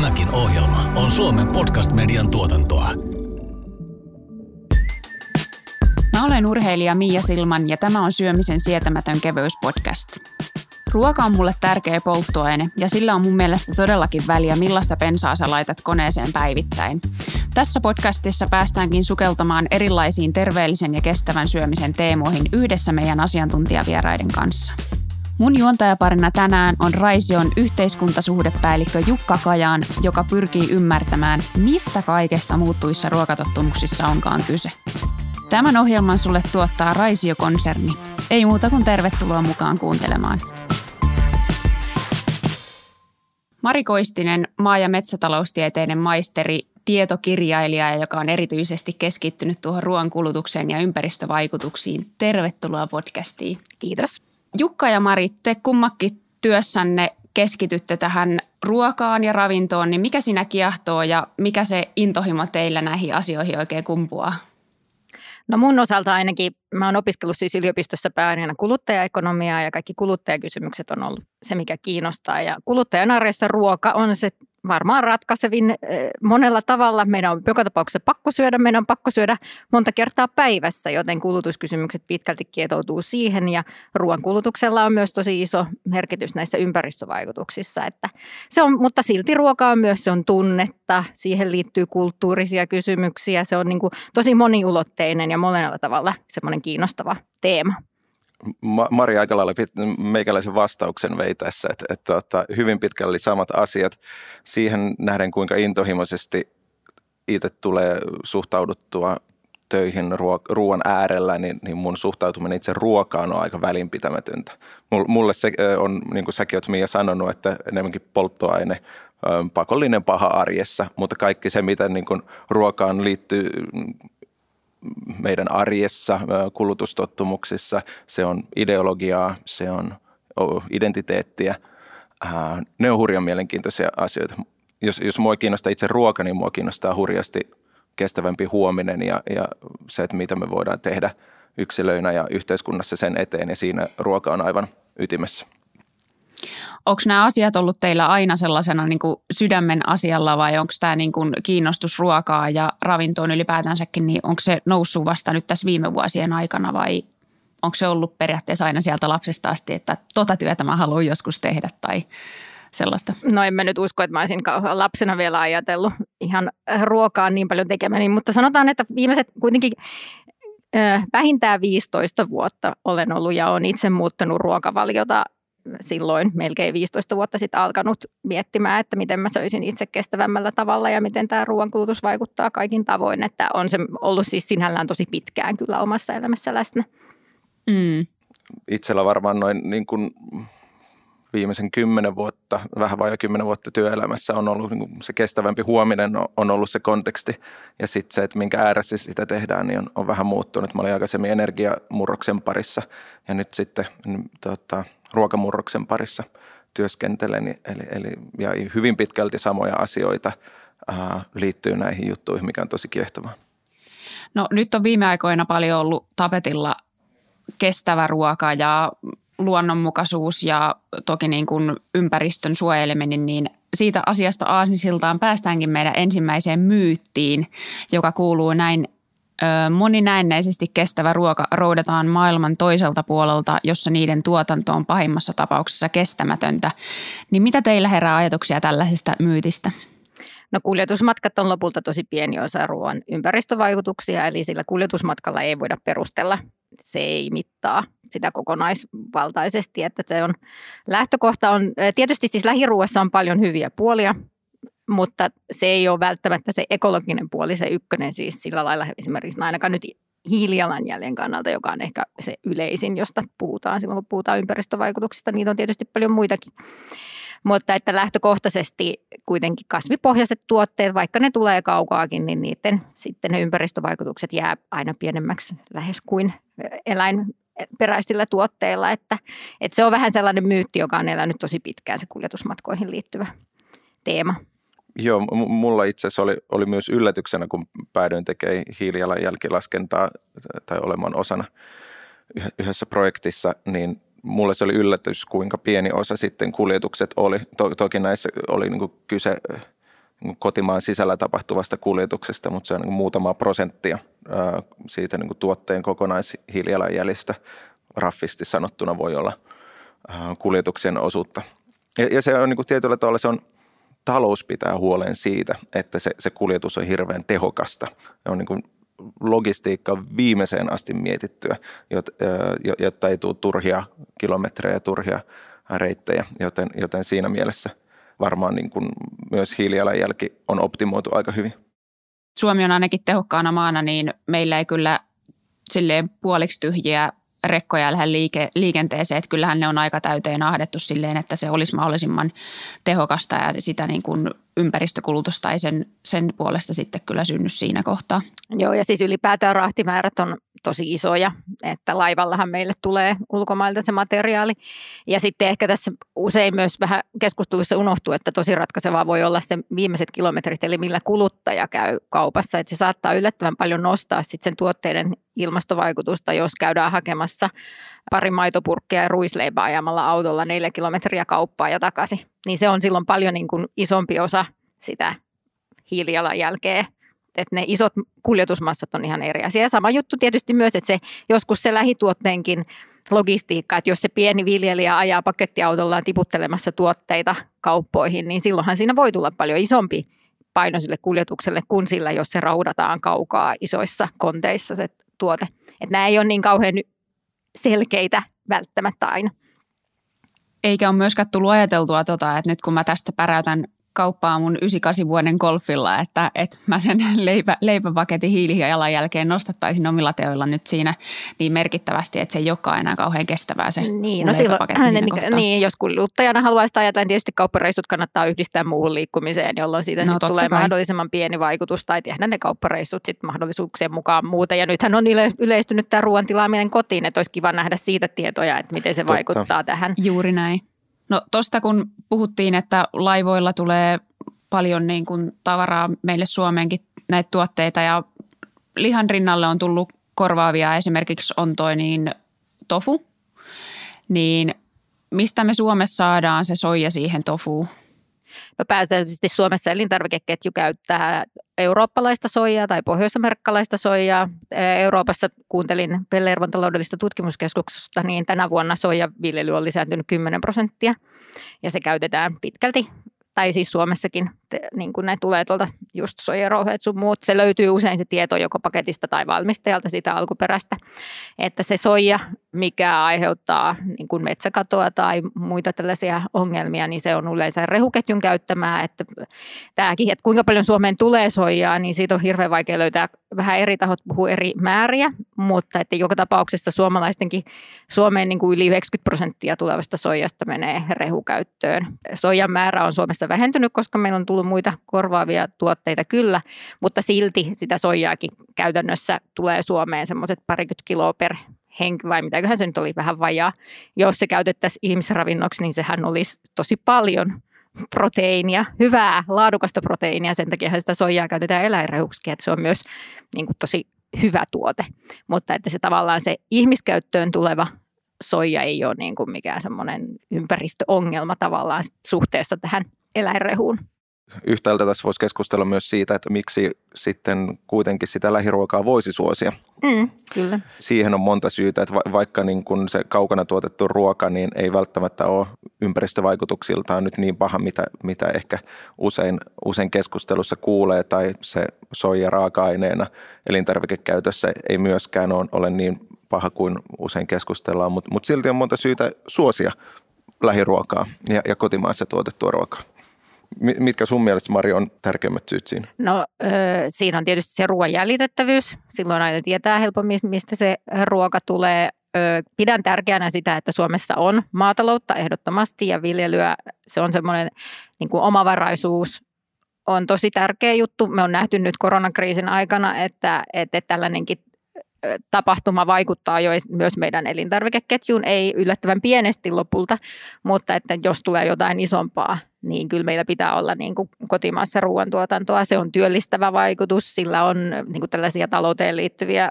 Tämäkin ohjelma on Suomen podcast-median tuotantoa. Mä olen urheilija Mia Silman ja tämä on Syömisen sietämätön kevyyspodcast. Ruoka on mulle tärkeä polttoaine ja sillä on mun mielestä todellakin väliä, millaista pensaa sä laitat koneeseen päivittäin. Tässä podcastissa päästäänkin sukeltamaan erilaisiin terveellisen ja kestävän syömisen teemoihin yhdessä meidän asiantuntijavieraiden kanssa. Mun juontajaparina tänään on Raision yhteiskuntasuhdepäällikkö Jukka Kajaan, joka pyrkii ymmärtämään, mistä kaikesta muuttuissa ruokatottumuksissa onkaan kyse. Tämän ohjelman sulle tuottaa Raisio-konserni. Ei muuta kuin tervetuloa mukaan kuuntelemaan. Mari Koistinen, maa- ja metsätaloustieteiden maisteri, tietokirjailija, joka on erityisesti keskittynyt tuohon ruoan kulutukseen ja ympäristövaikutuksiin. Tervetuloa podcastiin. Kiitos. Jukka ja Mari, te kummakin työssänne keskitytte tähän ruokaan ja ravintoon, niin mikä siinä kiehtoo ja mikä se intohimo teillä näihin asioihin oikein kumpuaa? No mun osalta ainakin, mä oon opiskellut siis yliopistossa pääaineena kuluttajaekonomiaa ja kaikki kuluttajakysymykset on ollut se, mikä kiinnostaa. Ja kuluttajan arjessa ruoka on se varmaan ratkaisevin monella tavalla. Meidän on joka tapauksessa pakko syödä, meidän on pakko syödä monta kertaa päivässä, joten kulutuskysymykset pitkälti kietoutuu siihen ja ruoan kulutuksella on myös tosi iso merkitys näissä ympäristövaikutuksissa. Että se on, mutta silti ruoka on myös, se on tunnetta, siihen liittyy kulttuurisia kysymyksiä, se on niin kuin tosi moniulotteinen ja monella tavalla semmoinen kiinnostava teema. Mari aika lailla meikäläisen vastauksen vei tässä, että, että, että hyvin pitkälle samat asiat siihen nähden, kuinka intohimoisesti itse tulee suhtauduttua töihin ruoan äärellä, niin, niin mun suhtautuminen itse ruokaan on aika välinpitämätöntä. Mulle se on, niin kuin säkin olet Mia sanonut, että enemmänkin polttoaine, pakollinen paha arjessa, mutta kaikki se, mitä niin kuin ruokaan liittyy meidän arjessa, kulutustottumuksissa, se on ideologiaa, se on identiteettiä. Ne on hurjan mielenkiintoisia asioita. Jos, jos mua kiinnostaa itse ruoka, niin mua kiinnostaa hurjasti kestävämpi huominen ja, ja se, että mitä me voidaan tehdä yksilöinä ja yhteiskunnassa sen eteen ja siinä ruoka on aivan ytimessä. Onko nämä asiat ollut teillä aina sellaisena niin kuin sydämen asialla vai onko tämä niin kuin kiinnostus ruokaa ja ravintoon ylipäätänsäkin, niin onko se noussut vasta nyt tässä viime vuosien aikana vai onko se ollut periaatteessa aina sieltä lapsesta asti, että tota työtä mä haluan joskus tehdä tai sellaista? No en mä nyt usko, että mä olisin lapsena vielä ajatellut ihan ruokaa niin paljon tekemäni, mutta sanotaan, että viimeiset kuitenkin vähintään 15 vuotta olen ollut ja olen itse muuttanut ruokavaliota silloin melkein 15 vuotta sitten alkanut miettimään, että miten mä söisin itse kestävämmällä tavalla ja miten tämä ruoankulutus vaikuttaa kaikin tavoin. Että on se ollut siis sinällään tosi pitkään kyllä omassa elämässä läsnä. Mm. Itsellä varmaan noin niin kuin viimeisen kymmenen vuotta, vähän vajaa kymmenen vuotta työelämässä on ollut niin se kestävämpi huominen on ollut se konteksti. Ja sitten se, että minkä ääressä sitä tehdään, niin on, on vähän muuttunut. Mä olin aikaisemmin energiamurroksen parissa ja nyt sitten tota, ruokamurroksen parissa työskentelen. Eli, eli, ja hyvin pitkälti samoja asioita ää, liittyy näihin juttuihin, mikä on tosi kiehtovaa. No nyt on viime aikoina paljon ollut tapetilla kestävä ruoka ja luonnonmukaisuus ja toki niin kuin ympäristön suojeleminen, niin siitä asiasta aasinsiltaan päästäänkin meidän ensimmäiseen myyttiin, joka kuuluu näin Moninäennäisesti kestävä ruoka roudataan maailman toiselta puolelta, jossa niiden tuotanto on pahimmassa tapauksessa kestämätöntä. Niin mitä teillä herää ajatuksia tällaisesta myytistä? No kuljetusmatkat on lopulta tosi pieni osa ruoan ympäristövaikutuksia, eli sillä kuljetusmatkalla ei voida perustella, se ei mittaa sitä kokonaisvaltaisesti, että se on lähtökohta on, tietysti siis lähiruuassa on paljon hyviä puolia, mutta se ei ole välttämättä se ekologinen puoli, se ykkönen siis sillä lailla esimerkiksi ainakaan nyt hiilijalanjäljen kannalta, joka on ehkä se yleisin, josta puhutaan silloin, kun puhutaan ympäristövaikutuksista. Niitä on tietysti paljon muitakin. Mutta että lähtökohtaisesti kuitenkin kasvipohjaiset tuotteet, vaikka ne tulee kaukaakin, niin niiden sitten ne ympäristövaikutukset jää aina pienemmäksi lähes kuin eläinperäisillä tuotteilla. Että, että se on vähän sellainen myytti, joka on elänyt tosi pitkään se kuljetusmatkoihin liittyvä teema. Joo, mulla itse asiassa oli, oli myös yllätyksenä, kun päädyin tekemään hiilijalanjälkilaskentaa tai olemaan osana yhdessä projektissa, niin mulle se oli yllätys, kuinka pieni osa sitten kuljetukset oli. To, toki näissä oli niin kyse kotimaan sisällä tapahtuvasta kuljetuksesta, mutta se on niin muutama prosenttia siitä niin tuotteen kokonaishiilijalanjäljestä raffisti sanottuna voi olla kuljetuksen osuutta. Ja, ja se on niin kuin tietyllä tavalla se on talous pitää huolen siitä, että se, se kuljetus on hirveän tehokasta. Ja on niin kuin logistiikka viimeiseen asti mietittyä, jotta ei tule turhia kilometrejä turhia reittejä, joten, joten siinä mielessä varmaan niin kuin myös hiilijalanjälki on optimoitu aika hyvin. Suomi on ainakin tehokkaana maana, niin meillä ei kyllä silleen puoliksi tyhjiä rekkoja lähde liike, liikenteeseen, että kyllähän ne on aika täyteen ahdettu silleen, että se olisi mahdollisimman tehokasta ja sitä niin kuin ympäristökulutusta ei sen, sen puolesta sitten kyllä synny siinä kohtaa. Joo, ja siis ylipäätään rahtimäärät on tosi isoja, että laivallahan meille tulee ulkomailta se materiaali. Ja sitten ehkä tässä usein myös vähän keskusteluissa unohtuu, että tosi ratkaisevaa voi olla se viimeiset kilometrit, eli millä kuluttaja käy kaupassa. Että se saattaa yllättävän paljon nostaa sitten sen tuotteiden ilmastovaikutusta, jos käydään hakemassa pari maitopurkkia ja ruisleipää ajamalla autolla neljä kilometriä kauppaa ja takaisin. Niin se on silloin paljon niin kuin isompi osa sitä hiilijalanjälkeä että ne isot kuljetusmassat on ihan eri asia. Ja sama juttu tietysti myös, että se joskus se lähituotteenkin logistiikka, että jos se pieni viljelijä ajaa pakettiautollaan tiputtelemassa tuotteita kauppoihin, niin silloinhan siinä voi tulla paljon isompi paino sille kuljetukselle kuin sillä, jos se raudataan kaukaa isoissa konteissa se tuote. Että nämä ei ole niin kauhean selkeitä välttämättä aina. Eikä ole myöskään tullut ajateltua, tota, että nyt kun mä tästä päräytän kauppaa mun 98 vuoden golfilla, että, että mä sen leipä, leipäpaketin hiilijalanjälkeen nostattaisin omilla teoilla nyt siinä niin merkittävästi, että se ei olekaan enää kauhean kestävää se niin, no silloin, niin, niin, jos kuluttajana haluaisi ajatella, niin tietysti kauppareissut kannattaa yhdistää muuhun liikkumiseen, jolloin siitä no, tulee vai. mahdollisimman pieni vaikutus tai tehdä ne kauppareissut sitten mahdollisuuksien mukaan muuta. Ja nythän on yleistynyt tämä ruoan tilaaminen kotiin, että olisi kiva nähdä siitä tietoja, että miten se Totta. vaikuttaa tähän. Juuri näin. No tuosta kun puhuttiin, että laivoilla tulee paljon niin kuin tavaraa meille Suomeenkin näitä tuotteita ja lihan rinnalle on tullut korvaavia, esimerkiksi on toi niin tofu, niin mistä me Suomessa saadaan se soija siihen tofuun? No pääsääntöisesti Suomessa elintarvikeketju käyttää eurooppalaista soijaa tai pohjoisamerikkalaista soijaa. Euroopassa kuuntelin Pellervon taloudellista tutkimuskeskuksesta, niin tänä vuonna soijaviljely on lisääntynyt 10 prosenttia ja se käytetään pitkälti tai siis Suomessakin te, niin kuin ne tulee tuolta just soijarouheet sun muut. Se löytyy usein se tieto joko paketista tai valmistajalta sitä alkuperäistä, että se soija, mikä aiheuttaa niin kuin metsäkatoa tai muita tällaisia ongelmia, niin se on yleensä rehuketjun käyttämää. Että tämäkin, että kuinka paljon Suomeen tulee soijaa, niin siitä on hirveän vaikea löytää. Vähän eri tahot puhuu eri määriä, mutta että joka tapauksessa suomalaistenkin Suomeen niin kuin yli 90 prosenttia tulevasta soijasta menee rehukäyttöön. Soijan määrä on Suomessa vähentynyt, koska meillä on tullut muita korvaavia tuotteita kyllä, mutta silti sitä soijaakin käytännössä tulee Suomeen semmoiset parikymmentä kiloa per henki, vai mitäköhän se nyt oli vähän vajaa. Jos se käytettäisiin ihmisravinnoksi, niin sehän olisi tosi paljon proteiinia, hyvää, laadukasta proteiinia. Sen takia sitä soijaa käytetään eläinrehuksi, että se on myös niin kuin tosi hyvä tuote. Mutta että se tavallaan se ihmiskäyttöön tuleva soija ei ole niin kuin mikään semmoinen ympäristöongelma tavallaan suhteessa tähän eläinrehuun. Yhtäältä tässä voisi keskustella myös siitä, että miksi sitten kuitenkin sitä lähiruokaa voisi suosia. Mm, kyllä. Siihen on monta syytä, että vaikka niin kun se kaukana tuotettu ruoka niin ei välttämättä ole ympäristövaikutuksiltaan nyt niin paha, mitä, mitä ehkä usein, usein keskustelussa kuulee, tai se soija raaka-aineena elintarvikekäytössä ei myöskään ole, ole niin paha kuin usein keskustellaan, mutta mut silti on monta syytä suosia lähiruokaa ja, ja kotimaassa tuotettua ruokaa. Mitkä sun mielestä, Mari, on tärkeimmät syyt siinä? No siinä on tietysti se ruoan jäljitettävyys. Silloin aina tietää helpommin, mistä se ruoka tulee. Pidän tärkeänä sitä, että Suomessa on maataloutta ehdottomasti ja viljelyä. Se on semmoinen niin kuin omavaraisuus on tosi tärkeä juttu. Me on nähty nyt koronakriisin aikana, että, että tällainenkin tapahtuma vaikuttaa jo myös meidän elintarvikeketjuun, ei yllättävän pienesti lopulta, mutta että jos tulee jotain isompaa, niin kyllä meillä pitää olla niin kuin kotimaassa ruoantuotantoa. Se on työllistävä vaikutus, sillä on niin kuin tällaisia talouteen liittyviä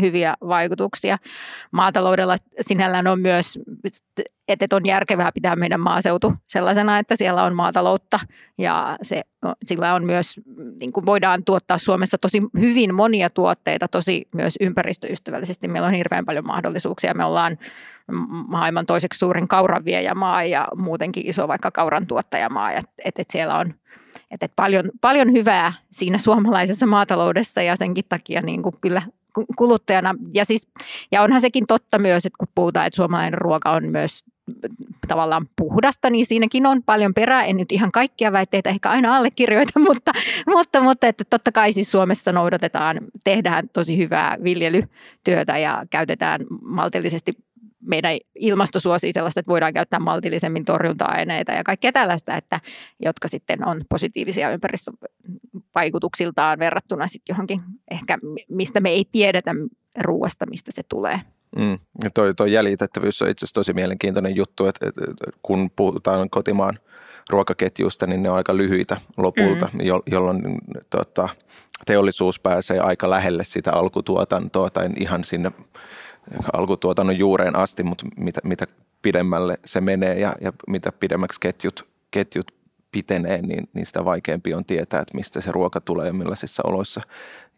hyviä vaikutuksia. Maataloudella sinällään on myös, että on järkevää pitää meidän maaseutu sellaisena, että siellä on maataloutta ja se, sillä on myös, niin kuin voidaan tuottaa Suomessa tosi hyvin monia tuotteita, tosi myös ympäristöystävällisesti. Meillä on hirveän paljon mahdollisuuksia. Me ollaan maailman toiseksi suurin kauranviejämaa ja muutenkin iso vaikka kauran tuottajamaa. Että et, et siellä on et, et paljon, paljon hyvää siinä suomalaisessa maataloudessa ja senkin takia niin kuin kyllä kuluttajana. Ja, siis, ja onhan sekin totta myös, että kun puhutaan, että suomalainen ruoka on myös tavallaan puhdasta, niin siinäkin on paljon perää. En nyt ihan kaikkia väitteitä ehkä aina allekirjoita, mutta, mutta, mutta että totta kai siis Suomessa noudatetaan, tehdään tosi hyvää viljelytyötä ja käytetään maltillisesti meidän ilmasto suosii sellaista, että voidaan käyttää maltillisemmin torjunta-aineita ja kaikkea tällaista, että, jotka sitten on positiivisia ympäristövaikutuksiltaan verrattuna sitten johonkin ehkä, mistä me ei tiedetä ruoasta, mistä se tulee. Mm. Ja toi, toi jäljitettävyys on itse asiassa tosi mielenkiintoinen juttu, että, että kun puhutaan kotimaan ruokaketjusta, niin ne on aika lyhyitä lopulta, mm. jo, jolloin tota, teollisuus pääsee aika lähelle sitä alkutuotantoa tai ihan sinne alkutuotannon juureen asti, mutta mitä, mitä pidemmälle se menee ja, ja mitä pidemmäksi ketjut, ketjut pitenee, niin, niin sitä vaikeampi on tietää, että mistä se ruoka tulee ja millaisissa oloissa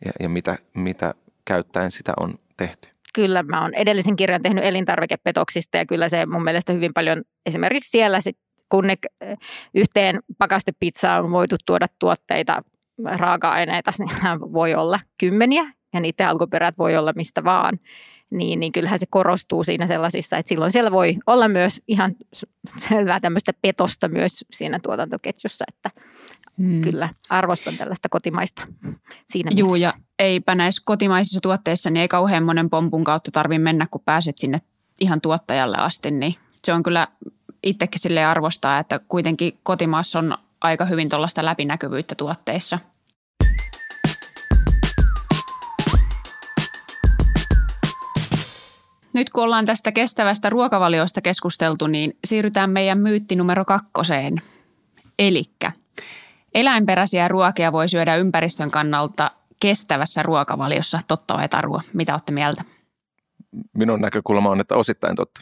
ja, ja mitä, mitä käyttäen sitä on tehty. Kyllä, mä oon edellisen kirjan tehnyt elintarvikepetoksista ja kyllä se mun mielestä hyvin paljon esimerkiksi siellä sit, kun ne yhteen pakastepizzaan on voitu tuoda tuotteita, raaka-aineita, niin voi olla kymmeniä ja niiden alkuperät voi olla mistä vaan niin, niin kyllähän se korostuu siinä sellaisissa, että silloin siellä voi olla myös ihan selvää tämmöistä petosta myös siinä tuotantoketjussa, että hmm. kyllä arvostan tällaista kotimaista siinä Juu, ja eipä näissä kotimaisissa tuotteissa, niin ei kauhean monen pompun kautta tarvitse mennä, kun pääset sinne ihan tuottajalle asti, niin se on kyllä itsekin sille arvostaa, että kuitenkin kotimaassa on aika hyvin tuollaista läpinäkyvyyttä tuotteissa – Nyt kun ollaan tästä kestävästä ruokavaliosta keskusteltu, niin siirrytään meidän myytti numero kakkoseen. Elikkä eläinperäisiä ruokia voi syödä ympäristön kannalta kestävässä ruokavaliossa, totta vai tarua? Mitä olette mieltä? Minun näkökulma on, että osittain totta.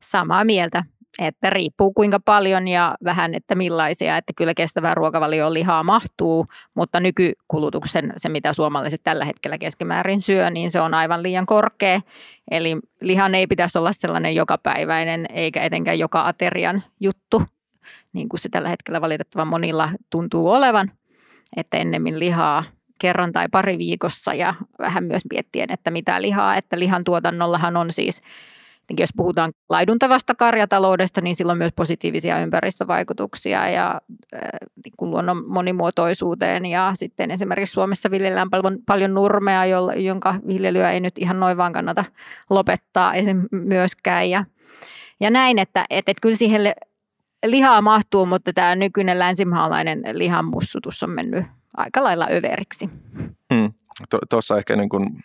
Samaa mieltä että riippuu kuinka paljon ja vähän, että millaisia, että kyllä kestävää ruokavalioon lihaa mahtuu, mutta nykykulutuksen, se mitä suomalaiset tällä hetkellä keskimäärin syö, niin se on aivan liian korkea. Eli lihan ei pitäisi olla sellainen jokapäiväinen eikä etenkään joka aterian juttu, niin kuin se tällä hetkellä valitettavan monilla tuntuu olevan, että ennemmin lihaa kerran tai pari viikossa ja vähän myös miettien, että mitä lihaa, että lihan tuotannollahan on siis – jos puhutaan laiduntavasta karjataloudesta, niin sillä on myös positiivisia ympäristövaikutuksia ja niin kuin luonnon monimuotoisuuteen. Ja sitten esimerkiksi Suomessa viljellään paljon, paljon nurmea, jonka viljelyä ei nyt ihan noin vaan kannata lopettaa esim. myöskään. Ja, ja näin, että, että, että kyllä siihen lihaa mahtuu, mutta tämä nykyinen länsimaalainen lihanmussutus on mennyt aika lailla överiksi. Hmm. Tuossa ehkä niin kuin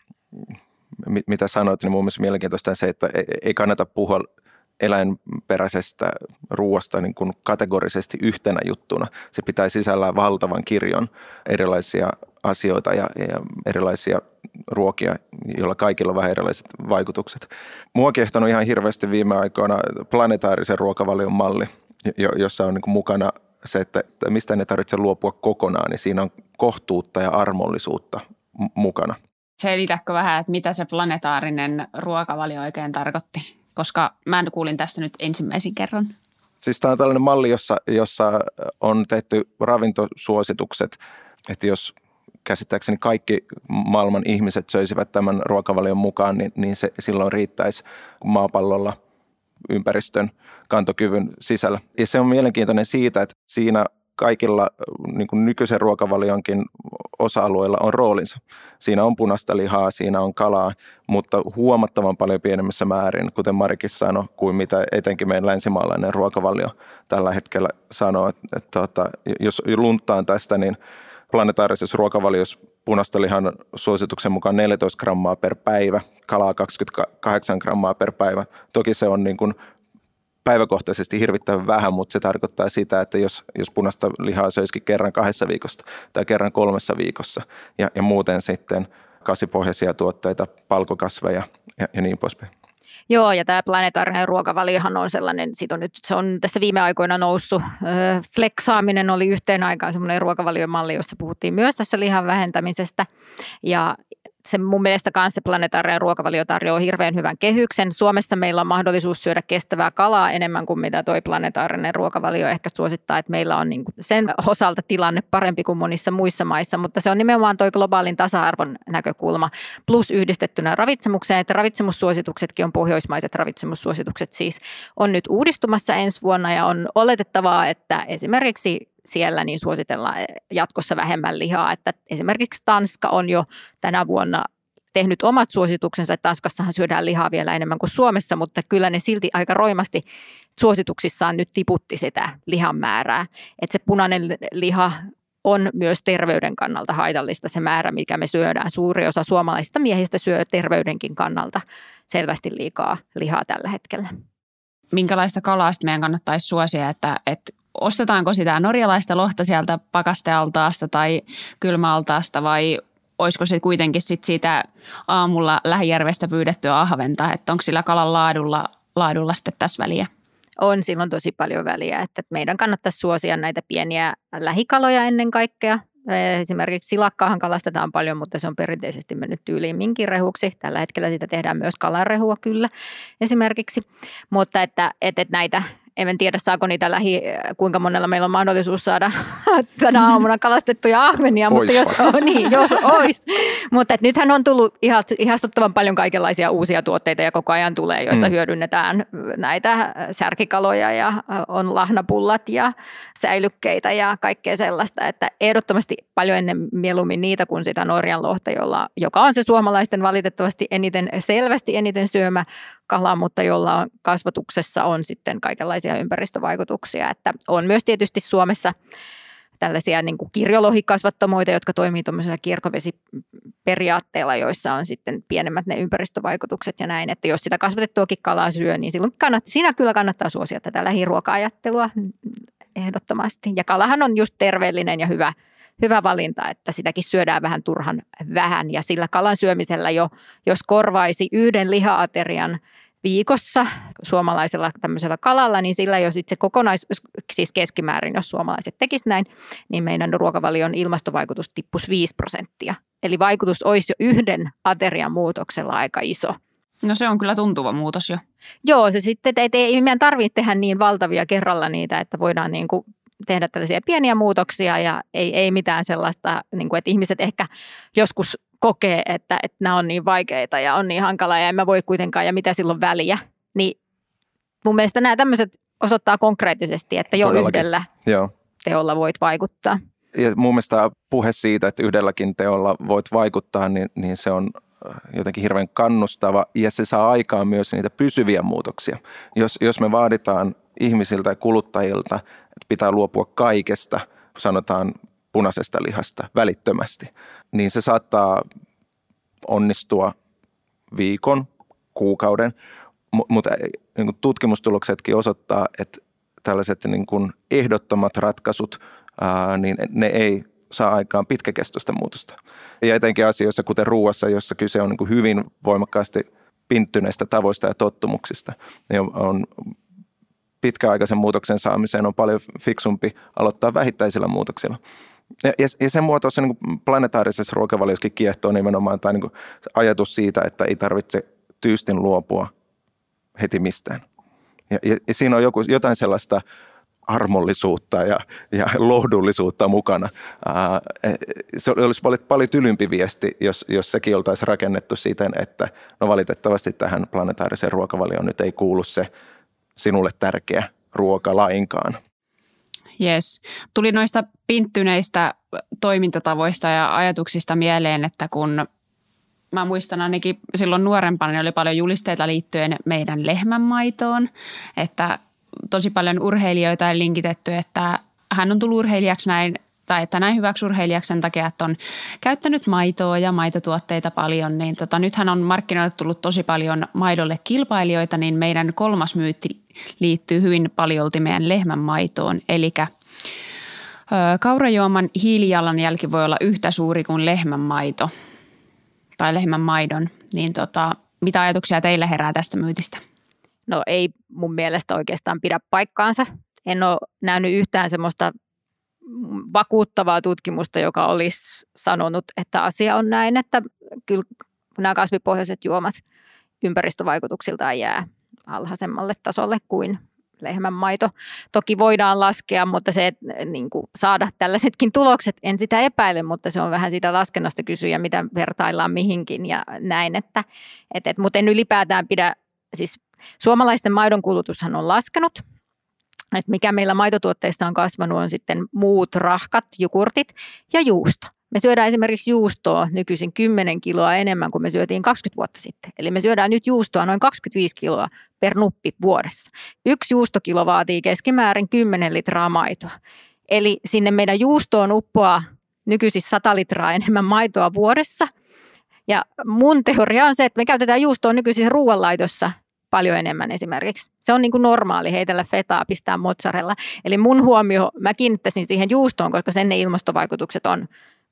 mitä sanoit, niin mun mielestä mielenkiintoista on se, että ei kannata puhua eläinperäisestä ruoasta niin kuin kategorisesti yhtenä juttuna. Se pitää sisällään valtavan kirjon erilaisia asioita ja, ja erilaisia ruokia, joilla kaikilla on vähän erilaiset vaikutukset. Mua on ihan hirveästi viime aikoina planetaarisen ruokavalion malli, jossa on niin kuin mukana se, että mistä ne tarvitse luopua kokonaan, niin siinä on kohtuutta ja armollisuutta mukana – selitäkö vähän, että mitä se planetaarinen ruokavalio oikein tarkoitti? Koska mä kuulin tästä nyt ensimmäisen kerran. Siis tämä on tällainen malli, jossa, jossa on tehty ravintosuositukset, että jos käsittääkseni kaikki maailman ihmiset söisivät tämän ruokavalion mukaan, niin, niin se silloin riittäisi maapallolla ympäristön kantokyvyn sisällä. Ja se on mielenkiintoinen siitä, että siinä kaikilla niin kuin nykyisen ruokavalionkin osa-alueilla on roolinsa. Siinä on punaista lihaa, siinä on kalaa, mutta huomattavan paljon pienemmässä määrin, kuten Marikin sanoi, kuin mitä etenkin meidän länsimaalainen ruokavalio tällä hetkellä sanoo. Että, että, että jos lunttaan tästä, niin planetaarisessa ruokavaliossa punaista lihan suosituksen mukaan 14 grammaa per päivä, kalaa 28 grammaa per päivä. Toki se on niin kuin päiväkohtaisesti hirvittävän vähän, mutta se tarkoittaa sitä, että jos, jos punaista lihaa söisikin kerran kahdessa viikossa tai kerran kolmessa viikossa ja, ja muuten sitten kasvipohjaisia tuotteita, palkokasveja ja, ja niin poispäin. Joo, ja tämä planetaarinen ruokavaliohan on sellainen, sit on nyt, se on tässä viime aikoina noussut. Flexaaminen oli yhteen aikaan semmoinen ruokavaliomalli, jossa puhuttiin myös tässä lihan vähentämisestä. Ja se mun mielestä kanssa se planetaarinen ruokavalio tarjoaa hirveän hyvän kehyksen. Suomessa meillä on mahdollisuus syödä kestävää kalaa enemmän kuin mitä toi planetaarinen ruokavalio ehkä suosittaa, että meillä on niin sen osalta tilanne parempi kuin monissa muissa maissa, mutta se on nimenomaan toi globaalin tasa-arvon näkökulma plus yhdistettynä ravitsemukseen, että ravitsemussuosituksetkin on pohjoismaiset ravitsemussuositukset siis on nyt uudistumassa ensi vuonna ja on oletettavaa, että esimerkiksi siellä niin suositellaan jatkossa vähemmän lihaa. Että esimerkiksi Tanska on jo tänä vuonna tehnyt omat suosituksensa, että Tanskassahan syödään lihaa vielä enemmän kuin Suomessa, mutta kyllä ne silti aika roimasti suosituksissaan nyt tiputti sitä lihan määrää. Että se punainen liha on myös terveyden kannalta haitallista se määrä, mikä me syödään. Suuri osa suomalaisista miehistä syö terveydenkin kannalta selvästi liikaa lihaa tällä hetkellä. Minkälaista kalaa meidän kannattaisi suosia, että, että ostetaanko sitä norjalaista lohta sieltä pakastealtaasta tai kylmäaltaasta vai olisiko se kuitenkin sit siitä aamulla lähijärvestä pyydettyä ahventa, että onko sillä kalan laadulla, laadulla sitten tässä väliä? On silloin tosi paljon väliä, että meidän kannattaisi suosia näitä pieniä lähikaloja ennen kaikkea. Esimerkiksi silakkaahan kalastetaan paljon, mutta se on perinteisesti mennyt tyyliin minkirehuksi. Tällä hetkellä sitä tehdään myös kalarehua kyllä esimerkiksi. Mutta että, että näitä en tiedä saako niitä lähi, kuinka monella meillä on mahdollisuus saada tänä aamuna kalastettuja ahvenia, mutta jos, on, niin, jos olisi. Mutta et nythän on tullut ihastuttavan paljon kaikenlaisia uusia tuotteita ja koko ajan tulee, joissa mm. hyödynnetään näitä särkikaloja ja on lahnapullat ja säilykkeitä ja kaikkea sellaista, että ehdottomasti paljon ennen mieluummin niitä kuin sitä Norjan lohta, jolla, joka on se suomalaisten valitettavasti eniten, selvästi eniten syömä kala, mutta jolla on kasvatuksessa on sitten kaikenlaisia ympäristövaikutuksia. Että on myös tietysti Suomessa tällaisia niin kuin kirjolohikasvattamoita, jotka toimii tuollaisella kierkovesiperiaatteella, joissa on sitten pienemmät ne ympäristövaikutukset ja näin. Että jos sitä kasvatettuakin kalaa syö, niin silloin kannattaa, siinä kyllä kannattaa suosia tätä lähiruoka-ajattelua ehdottomasti. Ja kalahan on just terveellinen ja hyvä hyvä valinta, että sitäkin syödään vähän turhan vähän. Ja sillä kalan syömisellä jo, jos korvaisi yhden lihaaterian viikossa suomalaisella tämmöisellä kalalla, niin sillä jo sitten se kokonais, siis keskimäärin, jos suomalaiset tekisivät näin, niin meidän ruokavalion ilmastovaikutus tippuisi 5 prosenttia. Eli vaikutus olisi jo yhden aterian muutoksella aika iso. No se on kyllä tuntuva muutos jo. Joo, se sitten, että ei meidän tarvitse tehdä niin valtavia kerralla niitä, että voidaan niin kuin tehdä tällaisia pieniä muutoksia ja ei, ei mitään sellaista, niin kuin, että ihmiset ehkä joskus kokee, että, että nämä on niin vaikeita ja on niin hankalaa ja en mä voi kuitenkaan ja mitä silloin väliä. Niin mun mielestä nämä tämmöiset osoittaa konkreettisesti, että jo Todellakin. yhdellä Joo. teolla voit vaikuttaa. Ja mun mielestä puhe siitä, että yhdelläkin teolla voit vaikuttaa, niin, niin se on jotenkin hirveän kannustava ja se saa aikaan myös niitä pysyviä muutoksia. Jos, jos me vaaditaan ihmisiltä ja kuluttajilta, pitää luopua kaikesta, sanotaan punaisesta lihasta välittömästi, niin se saattaa onnistua viikon, kuukauden, mutta niin tutkimustuloksetkin osoittaa, että tällaiset niin kuin ehdottomat ratkaisut, niin ne ei saa aikaan pitkäkestoista muutosta. Ja etenkin asioissa, kuten ruuassa, jossa kyse on niin hyvin voimakkaasti pinttyneistä tavoista ja tottumuksista, niin on pitkäaikaisen muutoksen saamiseen on paljon fiksumpi aloittaa vähittäisillä muutoksilla. Ja, ja sen muotoissa niin planetaarisessa ruokavaliossakin kiehtoo nimenomaan tämä niin ajatus siitä, että ei tarvitse tyystin luopua heti mistään. Ja, ja, ja siinä on joku, jotain sellaista armollisuutta ja, ja lohdullisuutta mukana. Ää, e, se olisi paljon, paljon tylympi viesti, jos, jos sekin oltaisiin rakennettu siten, että no valitettavasti tähän planetaariseen ruokavalioon nyt ei kuulu se sinulle tärkeä ruoka lainkaan. Yes. Tuli noista pinttyneistä toimintatavoista ja ajatuksista mieleen, että kun mä muistan ainakin silloin nuorempana, niin oli paljon julisteita liittyen meidän lehmänmaitoon, että tosi paljon urheilijoita on linkitetty, että hän on tullut urheilijaksi näin tai että näin hyväksi urheilijaksi sen takia, että on käyttänyt maitoa ja maitotuotteita paljon, niin tota, nythän on markkinoille tullut tosi paljon maidolle kilpailijoita, niin meidän kolmas myytti liittyy hyvin paljon meidän lehmän maitoon, eli Kaurajuoman hiilijalanjälki voi olla yhtä suuri kuin lehmän maito. tai lehmän maidon, niin tota, mitä ajatuksia teille herää tästä myytistä? No ei mun mielestä oikeastaan pidä paikkaansa. En ole nähnyt yhtään semmoista vakuuttavaa tutkimusta, joka olisi sanonut, että asia on näin, että kyllä nämä kasvipohjaiset juomat ympäristövaikutuksiltaan jää alhaisemmalle tasolle kuin lehmän maito. Toki voidaan laskea, mutta se, niin kuin saada tällaisetkin tulokset, en sitä epäile, mutta se on vähän sitä laskennasta kysyä, mitä vertaillaan mihinkin ja näin. Että, et, et, mutta en ylipäätään pidä, siis suomalaisten maidon kulutushan on laskenut, että mikä meillä maitotuotteissa on kasvanut on sitten muut rahkat, jukurtit ja juusto. Me syödään esimerkiksi juustoa nykyisin 10 kiloa enemmän kuin me syötiin 20 vuotta sitten. Eli me syödään nyt juustoa noin 25 kiloa per nuppi vuodessa. Yksi juustokilo vaatii keskimäärin 10 litraa maitoa. Eli sinne meidän juustoon uppoaa nykyisin 100 litraa enemmän maitoa vuodessa. Ja mun teoria on se, että me käytetään juustoa nykyisin ruoanlaitossa paljon enemmän esimerkiksi. Se on niin kuin normaali heitellä fetaa, pistää mozzarella. Eli mun huomio, mä kiinnittäisin siihen juustoon, koska sen ne ilmastovaikutukset on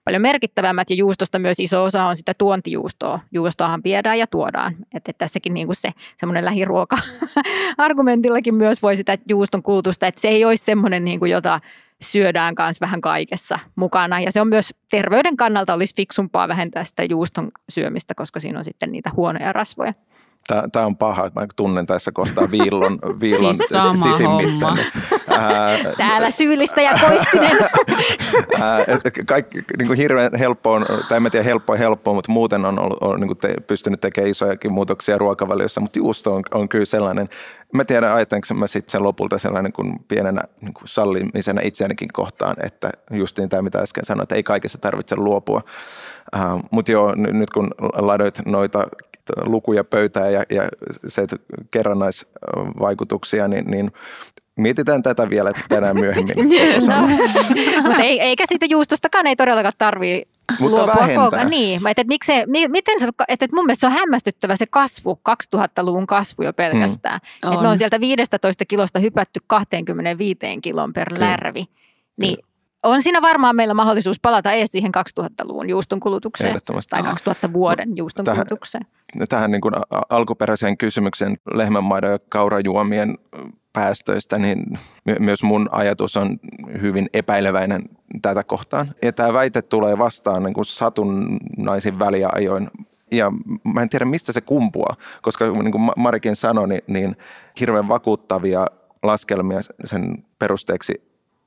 paljon merkittävämmät ja juustosta myös iso osa on sitä tuontijuustoa. Juustoahan viedään ja tuodaan. Että tässäkin niin kuin se semmoinen lähiruoka-argumentillakin myös voi sitä juuston kulutusta, että se ei olisi semmoinen, niin kuin jota syödään kanssa vähän kaikessa mukana. Ja se on myös terveyden kannalta olisi fiksumpaa vähentää sitä juuston syömistä, koska siinä on sitten niitä huonoja rasvoja. Tämä on paha, että mä tunnen tässä kohtaa viillon, viillon siis sisimmissä. Niin, ää, Täällä syyllistä ja koistinen. ää, kaikki niin kuin hirveän helppoa, tai en tiedä helppoa helppoa, mutta muuten on, ollut, on niin kuin te, pystynyt tekemään isojakin muutoksia ruokavaliossa, mutta juusto on, on kyllä sellainen. Mä tiedän, ajattelenko mä sitten sen lopulta sellainen kuin pienenä niin kuin sallimisena itseänikin kohtaan, että justiin tämä mitä äsken sanoin, että ei kaikessa tarvitse luopua. Uh, mutta joo, nyt kun ladoit noita lukuja pöytään ja, ja se kerrannaisvaikutuksia, niin, niin mietitään tätä vielä tänään myöhemmin. no, mutta ei, eikä siitä juustostakaan ei todellakaan tarvitse mutta luopua vähentää. Niin, että, että, miksei, miten se, että, että mun mielestä se on hämmästyttävä se kasvu, 2000-luvun kasvu jo pelkästään. Hmm. Että me on sieltä 15 kilosta hypätty 25 kilon per Kyllä. lärvi. Niin on siinä varmaan meillä mahdollisuus palata edes siihen 2000-luvun juuston kulutukseen tai 2000 vuoden juuston tähän, kulutukseen. Tähän niin kuin alkuperäiseen kysymykseen lehmänmaidon ja kaurajuomien päästöistä, niin myös mun ajatus on hyvin epäileväinen tätä kohtaan. Ja tämä väite tulee vastaan niin kuin satunnaisin väliajoin ja mä en tiedä, mistä se kumpuaa, koska niin kuin Marikin sanoi, niin, niin hirveän vakuuttavia laskelmia sen perusteeksi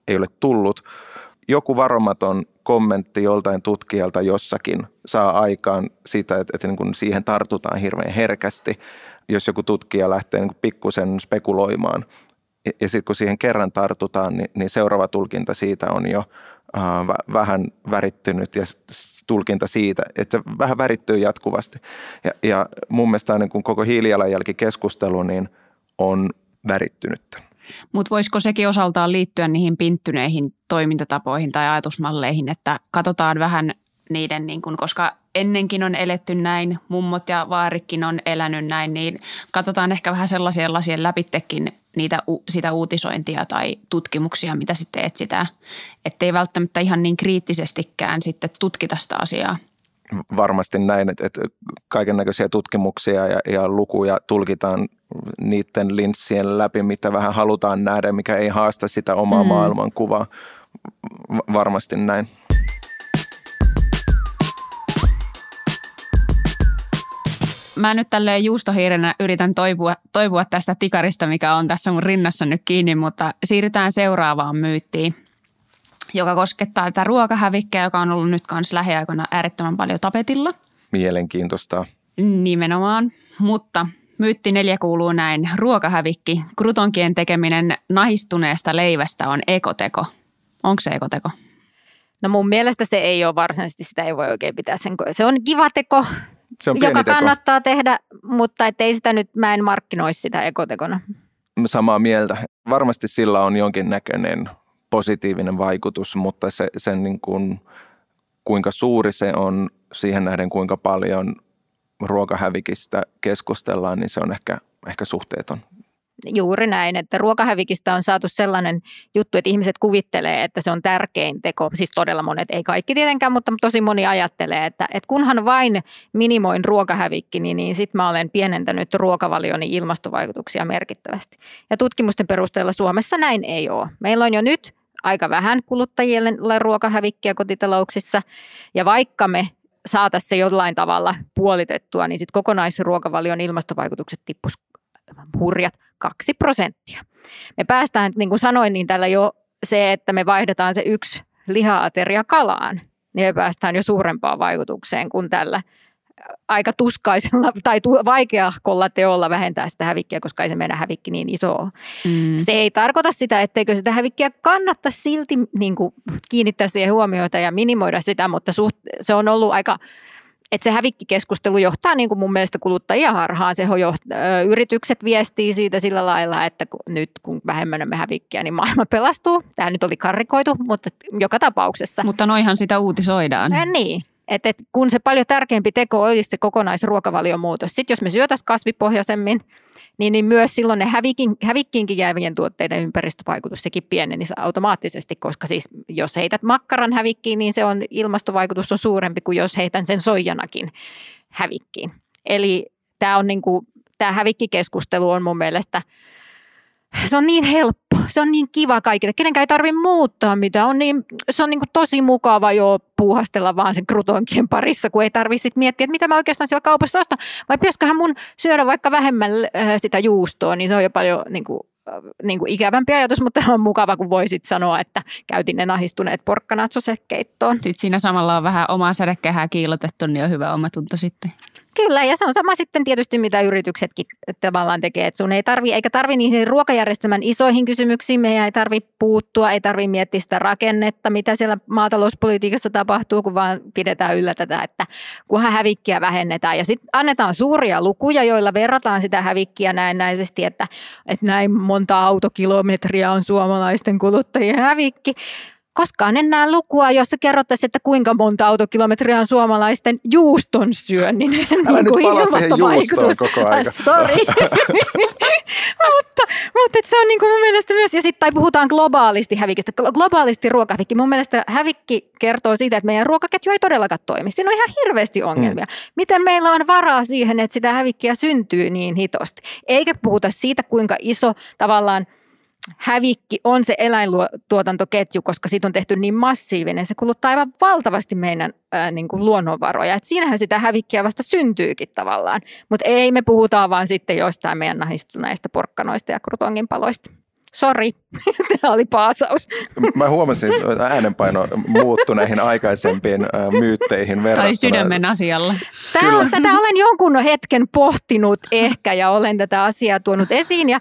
ei ole tullut joku varomaton kommentti joltain tutkijalta jossakin saa aikaan sitä, että, että niin kuin siihen tartutaan hirveän herkästi, jos joku tutkija lähtee niin pikkusen spekuloimaan. Ja, sitten kun siihen kerran tartutaan, niin, niin seuraava tulkinta siitä on jo äh, vähän värittynyt ja tulkinta siitä, että se vähän värittyy jatkuvasti. Ja, ja mun mielestä niin kuin koko hiilijalanjälkikeskustelu niin on värittynyttä. Mutta voisiko sekin osaltaan liittyä niihin pinttyneihin toimintatapoihin tai ajatusmalleihin, että katsotaan vähän niiden, niin kun, koska ennenkin on eletty näin, mummot ja vaarikin on elänyt näin, niin katsotaan ehkä vähän sellaisia lasien läpittekin niitä, sitä uutisointia tai tutkimuksia, mitä sitten etsitään. Että ei välttämättä ihan niin kriittisestikään sitten tutkita sitä asiaa varmasti näin, että, että kaiken näköisiä tutkimuksia ja, ja lukuja tulkitaan niiden linssien läpi, mitä vähän halutaan nähdä, mikä ei haasta sitä omaa mm. maailmankuvaa. Varmasti näin. Mä nyt tälleen juustohiirenä yritän toipua, toipua tästä tikarista, mikä on tässä mun rinnassa nyt kiinni, mutta siirrytään seuraavaan myyttiin joka koskettaa tätä ruokahävikkiä, joka on ollut nyt kanssa lähiaikoina äärettömän paljon tapetilla. Mielenkiintoista. Nimenomaan, mutta myytti neljä kuuluu näin. Ruokahävikki, krutonkien tekeminen nahistuneesta leivästä on ekoteko. Onko se ekoteko? No mun mielestä se ei ole varsinaisesti, sitä ei voi oikein pitää sen. Se on kiva teko, se on joka teko. kannattaa tehdä, mutta ei sitä nyt, mä en markkinoisi sitä ekotekona. Samaa mieltä. Varmasti sillä on jonkin näköinen positiivinen vaikutus, mutta se, sen niin kuin, kuinka suuri se on siihen nähden, kuinka paljon ruokahävikistä keskustellaan, niin se on ehkä, ehkä suhteeton. Juuri näin, että ruokahävikistä on saatu sellainen juttu, että ihmiset kuvittelee, että se on tärkein teko. Siis todella monet, ei kaikki tietenkään, mutta tosi moni ajattelee, että, että kunhan vain minimoin ruokahävikki, niin, niin sitten mä olen pienentänyt ruokavalioni ilmastovaikutuksia merkittävästi. Ja tutkimusten perusteella Suomessa näin ei ole. Meillä on jo nyt aika vähän kuluttajille ruokahävikkiä kotitalouksissa. Ja vaikka me saataisiin se jollain tavalla puolitettua, niin sitten kokonaisruokavalion ilmastovaikutukset tippus hurjat 2 prosenttia. Me päästään, niin kuin sanoin, niin tällä jo se, että me vaihdetaan se yksi lihaateria kalaan, niin me päästään jo suurempaan vaikutukseen kuin tällä aika tuskaisella tai vaikeakolla teolla vähentää sitä hävikkiä, koska ei se meidän hävikki niin iso ole. Mm. Se ei tarkoita sitä, etteikö sitä hävikkiä kannata silti niin kuin kiinnittää siihen huomioita ja minimoida sitä, mutta suht, se on ollut aika että se hävikkikeskustelu johtaa niin kuin mun mielestä kuluttajia harhaan. Se joht, ö, yritykset viestii siitä sillä lailla, että kun, nyt kun vähemmän me hävikkiä, niin maailma pelastuu. Tämä nyt oli karrikoitu, mutta joka tapauksessa. Mutta noihan sitä uutisoidaan. Ja niin. Et, et kun se paljon tärkeämpi teko olisi se kokonaisruokavalion muutos. Sitten jos me syötäisiin kasvipohjaisemmin, niin, niin myös silloin ne hävikin, hävikkiinkin jäävien tuotteiden ympäristövaikutus sekin pienenisi automaattisesti, koska siis jos heität makkaran hävikkiin, niin se on ilmastovaikutus on suurempi kuin jos heitän sen soijanakin hävikkiin. Eli tämä on niin kuin, tämä hävikkikeskustelu on mun mielestä – se on niin helppo, se on niin kiva kaikille. Kenenkään ei tarvitse muuttaa mitä on niin, se on niin kuin tosi mukava jo puuhastella vaan sen krutonkien parissa, kun ei tarvitse miettiä, että mitä mä oikeastaan siellä kaupassa ostan. Vai pitäisiköhän mun syödä vaikka vähemmän äh, sitä juustoa, niin se on jo paljon niin kuin, äh, niin kuin ikävämpi ajatus, mutta on mukava, kun voisit sanoa, että käytin ne nahistuneet porkkanat keittoon. Sitten siinä samalla on vähän omaa sädekehää kiilotettu, niin on hyvä omatunto sitten. Kyllä, ja se on sama sitten tietysti, mitä yrityksetkin tavallaan tekee, että sun ei tarvi, eikä tarvi niihin ruokajärjestelmän isoihin kysymyksiin, meidän ei tarvi puuttua, ei tarvi miettiä sitä rakennetta, mitä siellä maatalouspolitiikassa tapahtuu, kun vaan pidetään yllä tätä, että kunhan hävikkiä vähennetään. Ja sitten annetaan suuria lukuja, joilla verrataan sitä hävikkiä näennäisesti, että, että näin monta autokilometriä on suomalaisten kuluttajien hävikki koskaan en näe lukua, jossa kerrottaisiin, että kuinka monta autokilometriä on suomalaisten juuston syönnin Älä niin kuin ilmastovaikutus. koko. Ah, sorry. mutta mutta se on niin kuin mun mielestä myös, ja sitten tai puhutaan globaalisti hävikistä, globaalisti ruokahävikki. Mun mielestä hävikki kertoo siitä, että meidän ruokaketju ei todellakaan toimi. Siinä on ihan hirveästi ongelmia. Mm. Miten meillä on varaa siihen, että sitä hävikkiä syntyy niin hitosti? Eikä puhuta siitä, kuinka iso tavallaan – hävikki on se eläintuotantoketju, koska siitä on tehty niin massiivinen. Se kuluttaa aivan valtavasti meidän ää, niin kuin luonnonvaroja. Et siinähän sitä hävikkiä vasta syntyykin tavallaan. Mutta ei me puhutaan vaan sitten jostain meidän nahistuneista porkkanoista ja krutongin paloista. Sori, tämä oli paasaus. Mä huomasin, että äänenpaino muuttui näihin aikaisempiin myytteihin verrattuna. Tai sydämen asialla. Tämä on, tätä olen jonkun hetken pohtinut ehkä ja olen tätä asiaa tuonut esiin. Ja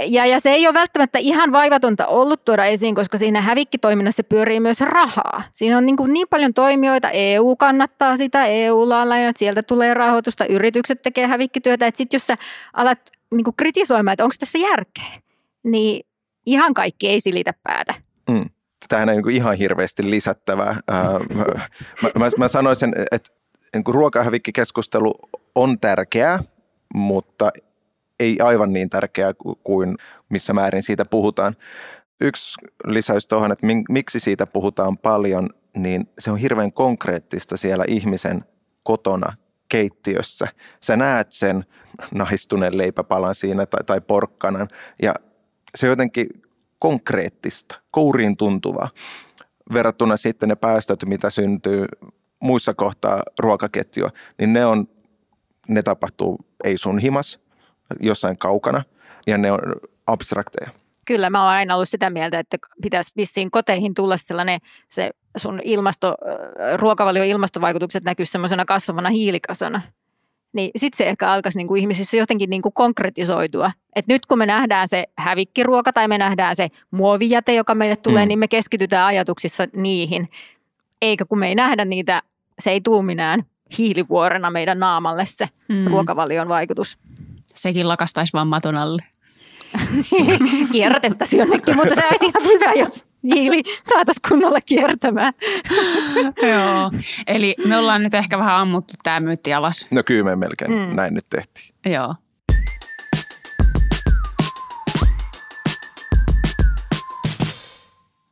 ja, ja se ei ole välttämättä ihan vaivatonta ollut tuoda esiin, koska siinä hävikkitoiminnassa pyörii myös rahaa. Siinä on niin, kuin niin paljon toimijoita, EU kannattaa sitä, EU-lla on lainat, sieltä tulee rahoitusta, yritykset tekee hävikkityötä. Että sitten jos sä alat niin kuin kritisoimaan, että onko tässä järkeä, niin ihan kaikki ei silitä päätä. Mm. Tähän ei niin kuin ihan hirveästi lisättävää. mä, mä, mä sanoisin, että niin ruokahävikkikeskustelu on tärkeää, mutta ei aivan niin tärkeää kuin missä määrin siitä puhutaan. Yksi lisäys tuohon, että miksi siitä puhutaan paljon, niin se on hirveän konkreettista siellä ihmisen kotona keittiössä. Sä näet sen nahistuneen leipäpalan siinä tai, tai porkkanan ja se on jotenkin konkreettista, kouriin tuntuvaa verrattuna sitten ne päästöt, mitä syntyy muissa kohtaa ruokaketjua, niin ne on, ne tapahtuu ei sun himas, jossain kaukana ja ne on abstrakteja. Kyllä, mä oon aina ollut sitä mieltä, että pitäisi vissiin koteihin tulla sellainen, se sun ilmasto, ruokavalio ilmastovaikutukset näkyy semmoisena kasvavana hiilikasana. Niin sitten se ehkä alkaisi niin kuin ihmisissä jotenkin niin kuin konkretisoitua. Et nyt kun me nähdään se hävikkiruoka tai me nähdään se muovijäte, joka meille tulee, mm. niin me keskitytään ajatuksissa niihin. Eikä kun me ei nähdä niitä, se ei tuu minään hiilivuorena meidän naamalle se mm. ruokavalion vaikutus Sekin lakastaisi vaan maton alle. Kierrätettäisiin jonnekin, mutta se olisi ihan hyvä, jos hiili saataisiin kunnolla kiertämään. Joo, eli me ollaan nyt ehkä vähän ammuttu tämä myytti alas. No kyllä me melkein mm. näin nyt tehtiin. Joo.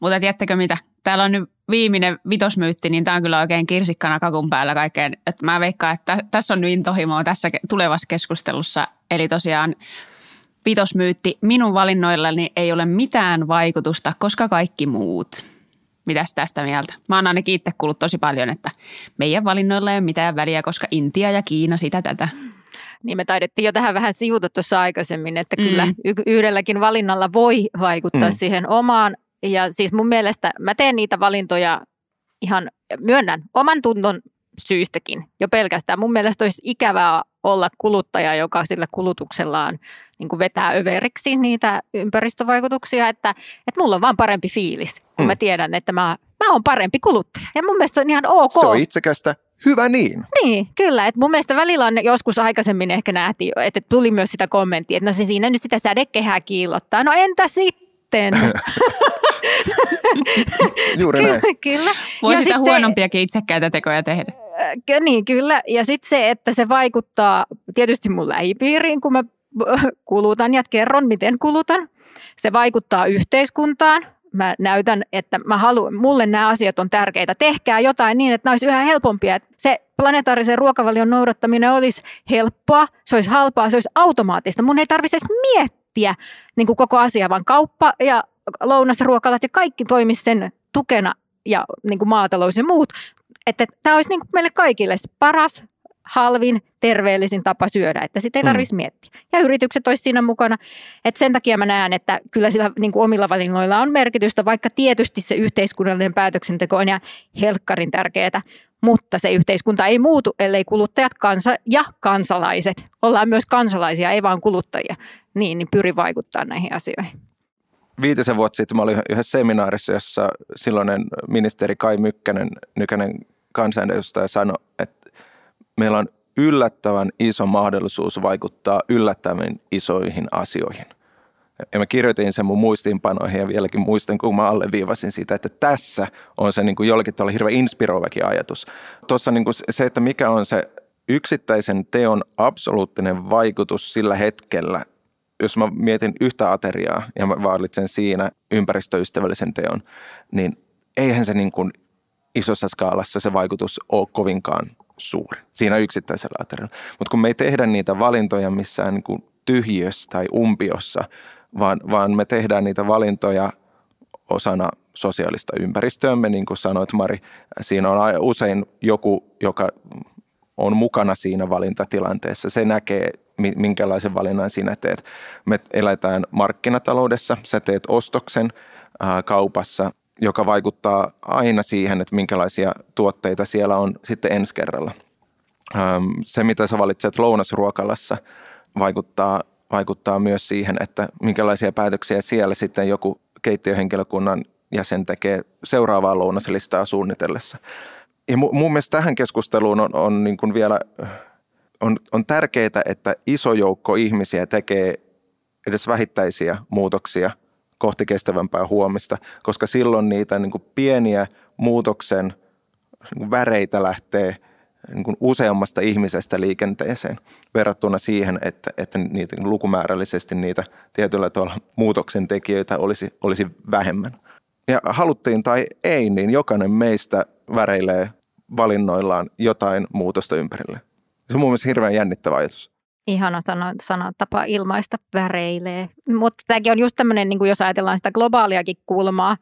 Mutta tiedättekö mitä? Täällä on nyt viimeinen vitosmyytti, niin tämä on kyllä oikein kirsikkana kakun päällä kaikkeen. Et mä veikkaan, että tässä on nyt intohimoa tässä tulevassa keskustelussa. Eli tosiaan vitosmyytti, minun valinnoillani ei ole mitään vaikutusta, koska kaikki muut. Mitäs tästä mieltä? Mä oon ainakin itse kuullut tosi paljon, että meidän valinnoilla ei ole mitään väliä, koska Intia ja Kiina sitä tätä. Niin me taidettiin jo tähän vähän sivuta tuossa aikaisemmin, että mm. kyllä yhdelläkin valinnalla voi vaikuttaa mm. siihen omaan. Ja siis mun mielestä mä teen niitä valintoja ihan, myönnän, oman tunton syystäkin jo pelkästään. Mun mielestä olisi ikävää olla kuluttaja, joka sillä kulutuksellaan niin kuin vetää överiksi niitä ympäristövaikutuksia, että, että mulla on vaan parempi fiilis, kun mm. mä tiedän, että mä, mä oon parempi kuluttaja. Ja mun mielestä se on ihan ok. Se on itsekästä. Hyvä niin. Niin, kyllä. Et mun mielestä välillä on joskus aikaisemmin ehkä nähtiin, että tuli myös sitä kommenttia, että no se siinä nyt sitä sädekehää kiillottaa. No entä sitten? Juuri näin. Kyllä. Voi sitä huonompiakin se, itsekkäitä tekoja tehdä. Niin, kyllä. Ja sitten se, että se vaikuttaa tietysti mun lähipiiriin, kun mä kulutan ja kerron, miten kulutan. Se vaikuttaa yhteiskuntaan. Mä näytän, että mä haluan, mulle nämä asiat on tärkeitä. Tehkää jotain niin, että nämä olisi yhä helpompia. Että se planetaarisen ruokavalion noudattaminen olisi helppoa, se olisi halpaa, se olisi automaattista. Mun ei tarvitse edes miettiä niin kuin koko asia, vaan kauppa ja lounasruokalat ja kaikki toimisi sen tukena ja niin kuin maatalous ja muut. Että tämä olisi niin kuin meille kaikille paras halvin, terveellisin tapa syödä, että sitä ei tarvitsisi mm. miettiä. Ja yritykset olisi siinä mukana. Että sen takia mä näen, että kyllä sillä niin kuin omilla valinnoilla on merkitystä, vaikka tietysti se yhteiskunnallinen päätöksenteko on ihan helkkarin tärkeää, mutta se yhteiskunta ei muutu, ellei kuluttajat kansa ja kansalaiset, ollaan myös kansalaisia, ei vaan kuluttajia, niin, niin pyri vaikuttaa näihin asioihin. Viitisen vuotta sitten mä olin yhdessä seminaarissa, jossa silloinen ministeri Kai Mykkänen, nykäinen kansanedustaja, sanoi, että meillä on yllättävän iso mahdollisuus vaikuttaa yllättävän isoihin asioihin. Ja mä kirjoitin sen mun muistiinpanoihin ja vieläkin muistan, kun mä alleviivasin sitä, että tässä on se niin kuin jollakin tavalla hirveän inspiroivakin ajatus. Tuossa niin kuin se, että mikä on se yksittäisen teon absoluuttinen vaikutus sillä hetkellä, jos mä mietin yhtä ateriaa ja mä valitsen siinä ympäristöystävällisen teon, niin eihän se niin kuin isossa skaalassa se vaikutus ole kovinkaan suuri siinä yksittäisellä aterialla. Mutta kun me ei tehdä niitä valintoja missään niin kuin tyhjössä tai umpiossa, vaan, vaan me tehdään niitä valintoja osana sosiaalista ympäristöämme, niin kuin sanoit Mari, siinä on usein joku, joka on mukana siinä valintatilanteessa. Se näkee, minkälaisen valinnan sinä teet. Me eletään markkinataloudessa, sä teet ostoksen kaupassa joka vaikuttaa aina siihen, että minkälaisia tuotteita siellä on sitten ensi kerralla. Se, mitä sä valitset lounasruokalassa, vaikuttaa, vaikuttaa myös siihen, että minkälaisia päätöksiä siellä sitten joku keittiöhenkilökunnan jäsen tekee seuraavaa lounaslistaa suunnitellessa. Ja mun mielestä tähän keskusteluun on, on niin kuin vielä on, on tärkeää, että iso joukko ihmisiä tekee edes vähittäisiä muutoksia – kohti kestävämpää huomista, koska silloin niitä niin kuin pieniä muutoksen niin väreitä lähtee niin kuin useammasta ihmisestä liikenteeseen verrattuna siihen, että, että niitä niin lukumäärällisesti niitä tietyllä tavalla muutoksen tekijöitä olisi, olisi vähemmän. Ja haluttiin tai ei, niin jokainen meistä väreilee valinnoillaan jotain muutosta ympärille. Se on mun mielestä hirveän jännittävä ajatus. Ihana sana, sana tapa ilmaista väreilee. Mutta tämäkin on just tämmöinen, niin jos ajatellaan sitä globaaliakin kulmaa,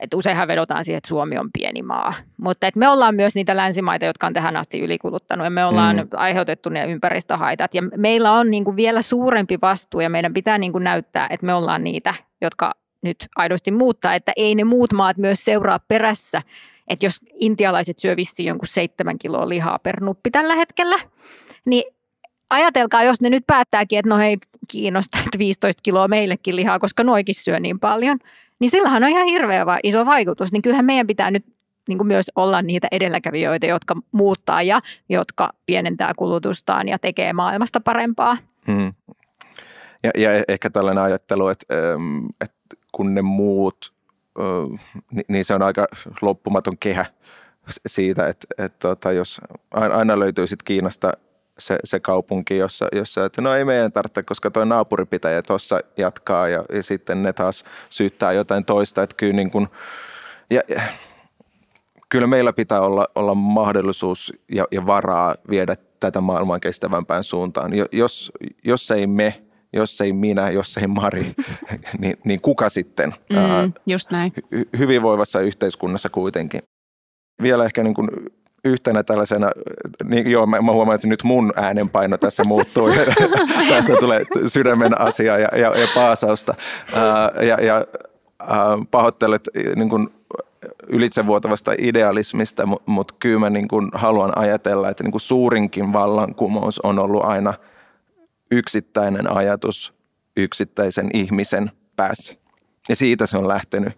että useinhan vedotaan siihen, että Suomi on pieni maa. Mutta että me ollaan myös niitä länsimaita, jotka on tähän asti ylikuluttanut ja me ollaan mm. aiheutettu ne ympäristöhaitat. Ja meillä on niin kuin vielä suurempi vastuu ja meidän pitää niin kuin näyttää, että me ollaan niitä, jotka nyt aidosti muuttaa, että ei ne muut maat myös seuraa perässä. Että jos intialaiset syö vissiin jonkun seitsemän kiloa lihaa per nuppi tällä hetkellä, niin ajatelkaa, jos ne nyt päättääkin, että no hei, kiinnostaa, että 15 kiloa meillekin lihaa, koska noikin syö niin paljon, niin sillähän on ihan hirveä iso vaikutus. Niin kyllähän meidän pitää nyt niin kuin myös olla niitä edelläkävijöitä, jotka muuttaa ja jotka pienentää kulutustaan ja tekee maailmasta parempaa. Hmm. Ja, ja ehkä tällainen ajattelu, että, että kun ne muut, niin se on aika loppumaton kehä siitä, että, että, että jos aina löytyy sitten Kiinasta se, se kaupunki, jossa, jossa että no ei meidän tarvitse, koska tuo naapuripitäjä tuossa jatkaa ja, ja, sitten ne taas syyttää jotain toista. Että kyllä, niin kuin, ja, ja, kyllä meillä pitää olla, olla mahdollisuus ja, ja varaa viedä tätä maailman kestävämpään suuntaan. Jos, jos ei me, jos ei minä, jos ei Mari, niin, niin kuka sitten? Mm, just näin. Hy, hyvinvoivassa yhteiskunnassa kuitenkin. Vielä ehkä niin kuin yhtenä tällaisena, niin joo, mä, mä huomaan, että nyt mun äänenpaino tässä muuttuu. Tästä tulee sydämen asia ja, ja, ja paasausta. Ää, ja ja ää, pahoittelut niin kuin ylitsevuotavasta idealismista, mutta mut kyllä mä niin kuin haluan ajatella, että niin kuin suurinkin vallankumous on ollut aina yksittäinen ajatus yksittäisen ihmisen päässä. Ja siitä se on lähtenyt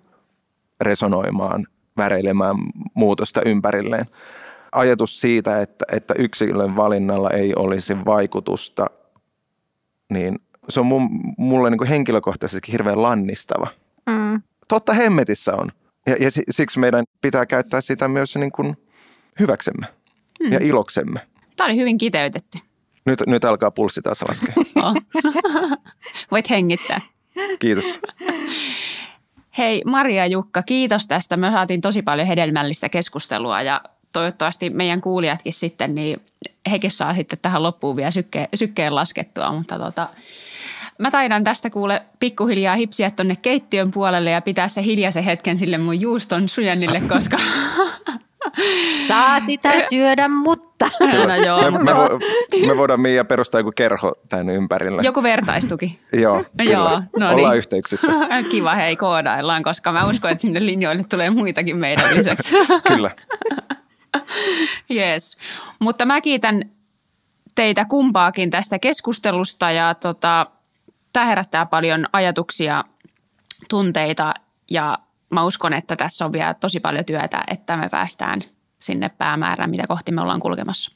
resonoimaan, väreilemään muutosta ympärilleen. Ajatus siitä, että, että yksilön valinnalla ei olisi vaikutusta, niin se on mun, mulle niin kuin henkilökohtaisesti hirveän lannistava. Mm. Totta hemmetissä on. Ja, ja siksi meidän pitää käyttää sitä myös niin kuin hyväksemme hmm. ja iloksemme. Tämä oli hyvin kiteytetty. Nyt, nyt alkaa pulssi taas laskea. Voit hengittää. Kiitos. Hei Maria ja Jukka, kiitos tästä. Me saatiin tosi paljon hedelmällistä keskustelua ja toivottavasti meidän kuulijatkin sitten, niin hekin saa sitten tähän loppuun vielä sykkeen, sykkeen laskettua, mutta tota, Mä taidan tästä kuule pikkuhiljaa hipsiä tonne keittiön puolelle ja pitää se hiljaisen hetken sille mun juuston sujannille, koska... Saa sitä syödä, mutta... No joo, me, mutta... Me, vo, me voidaan Mia perustaa joku kerho tämän ympärille. Joku vertaistuki. joo, kyllä. Joo, no niin. Ollaan yhteyksissä. Kiva, hei, koodaillaan, koska mä uskon, että sinne linjoille tulee muitakin meidän lisäksi. kyllä. Yes. Mutta mä kiitän teitä kumpaakin tästä keskustelusta ja tota, tämä herättää paljon ajatuksia, tunteita ja mä uskon, että tässä on vielä tosi paljon työtä, että me päästään sinne päämäärään, mitä kohti me ollaan kulkemassa.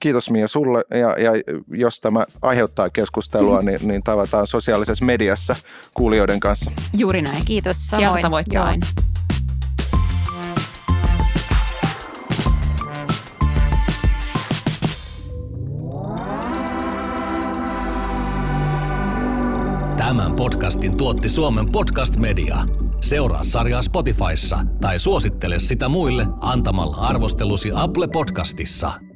Kiitos Mia sulle ja, ja jos tämä aiheuttaa keskustelua, niin, niin tavataan sosiaalisessa mediassa kuulijoiden kanssa. Juuri näin. Kiitos samoin. Sieltä voitte aina. Tämän podcastin tuotti Suomen Podcast Media. Seuraa sarjaa Spotifyssa tai suosittele sitä muille antamalla arvostelusi Apple Podcastissa.